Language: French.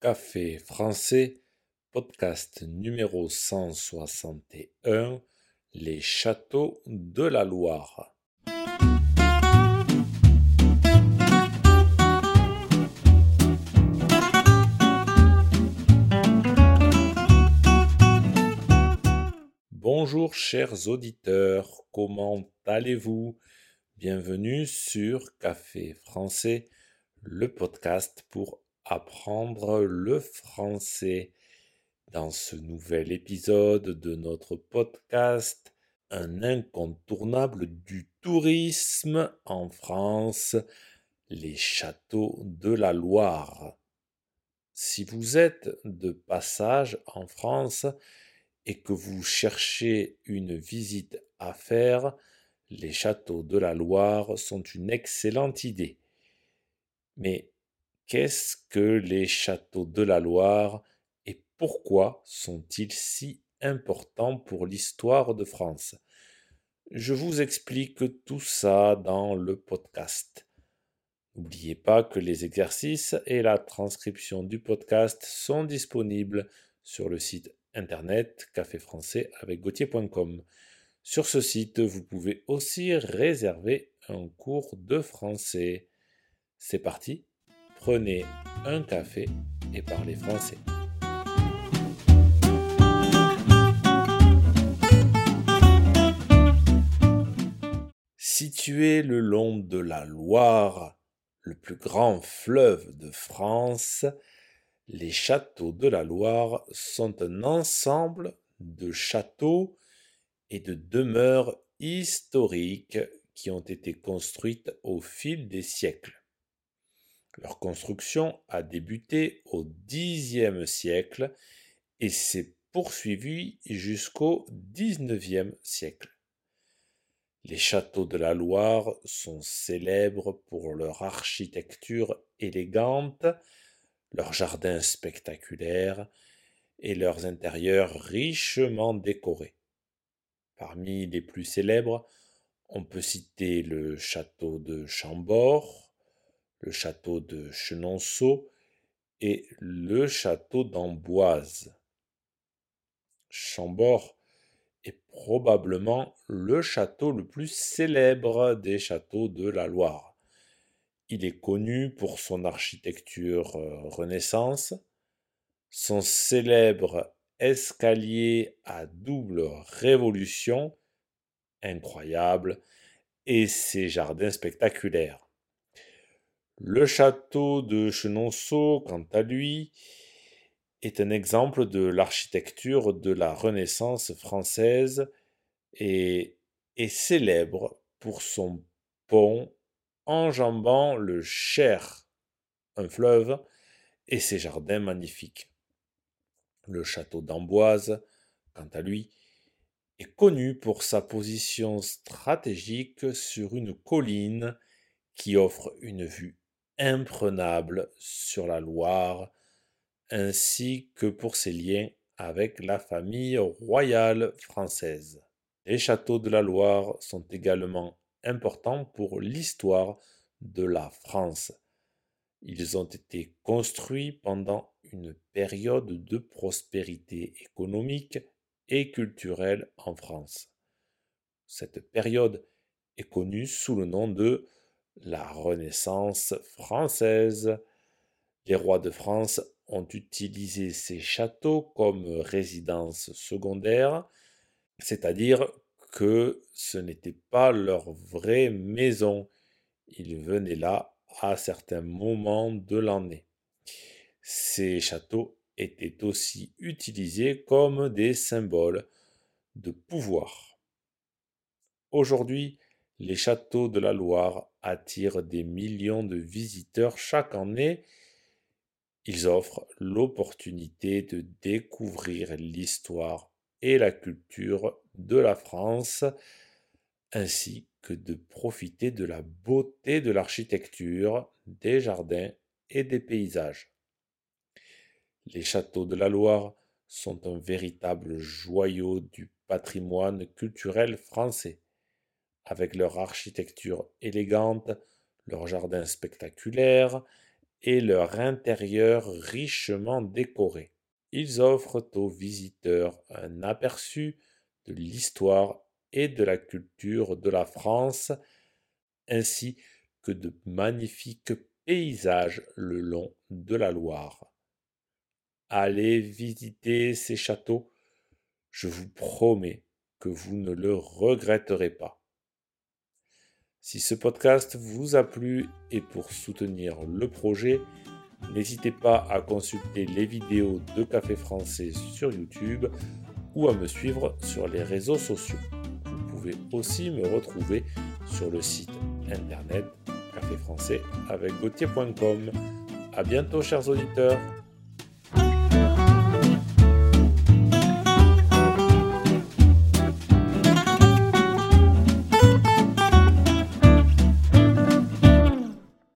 Café français, podcast numéro 161, Les châteaux de la Loire. Bonjour chers auditeurs, comment allez-vous? Bienvenue sur Café français, le podcast pour apprendre le français. Dans ce nouvel épisode de notre podcast, un incontournable du tourisme en France, les châteaux de la Loire. Si vous êtes de passage en France et que vous cherchez une visite à faire, les châteaux de la Loire sont une excellente idée. Mais Qu'est-ce que les châteaux de la Loire et pourquoi sont-ils si importants pour l'histoire de France? Je vous explique tout ça dans le podcast. N'oubliez pas que les exercices et la transcription du podcast sont disponibles sur le site internet caféfrançais avec Sur ce site, vous pouvez aussi réserver un cours de français. C'est parti Prenez un café et parlez français. Situé le long de la Loire, le plus grand fleuve de France, les châteaux de la Loire sont un ensemble de châteaux et de demeures historiques qui ont été construites au fil des siècles. Leur construction a débuté au Xe siècle et s'est poursuivie jusqu'au XIXe siècle. Les châteaux de la Loire sont célèbres pour leur architecture élégante, leurs jardins spectaculaires et leurs intérieurs richement décorés. Parmi les plus célèbres, on peut citer le château de Chambord, le château de Chenonceau et le château d'Amboise. Chambord est probablement le château le plus célèbre des châteaux de la Loire. Il est connu pour son architecture euh, Renaissance, son célèbre escalier à double révolution, incroyable, et ses jardins spectaculaires. Le château de Chenonceau, quant à lui, est un exemple de l'architecture de la Renaissance française et est célèbre pour son pont enjambant le Cher, un fleuve, et ses jardins magnifiques. Le château d'Amboise, quant à lui, est connu pour sa position stratégique sur une colline qui offre une vue imprenable sur la Loire, ainsi que pour ses liens avec la famille royale française. Les châteaux de la Loire sont également importants pour l'histoire de la France. Ils ont été construits pendant une période de prospérité économique et culturelle en France. Cette période est connue sous le nom de la Renaissance française. Les rois de France ont utilisé ces châteaux comme résidence secondaire, c'est-à-dire que ce n'était pas leur vraie maison. Ils venaient là à certains moments de l'année. Ces châteaux étaient aussi utilisés comme des symboles de pouvoir. Aujourd'hui, les châteaux de la Loire attirent des millions de visiteurs chaque année. Ils offrent l'opportunité de découvrir l'histoire et la culture de la France, ainsi que de profiter de la beauté de l'architecture, des jardins et des paysages. Les châteaux de la Loire sont un véritable joyau du patrimoine culturel français avec leur architecture élégante, leurs jardins spectaculaires et leur intérieur richement décoré. Ils offrent aux visiteurs un aperçu de l'histoire et de la culture de la France, ainsi que de magnifiques paysages le long de la Loire. Allez visiter ces châteaux, je vous promets que vous ne le regretterez pas. Si ce podcast vous a plu et pour soutenir le projet, n'hésitez pas à consulter les vidéos de Café Français sur YouTube ou à me suivre sur les réseaux sociaux. Vous pouvez aussi me retrouver sur le site internet café français avec gauthier.com. À bientôt chers auditeurs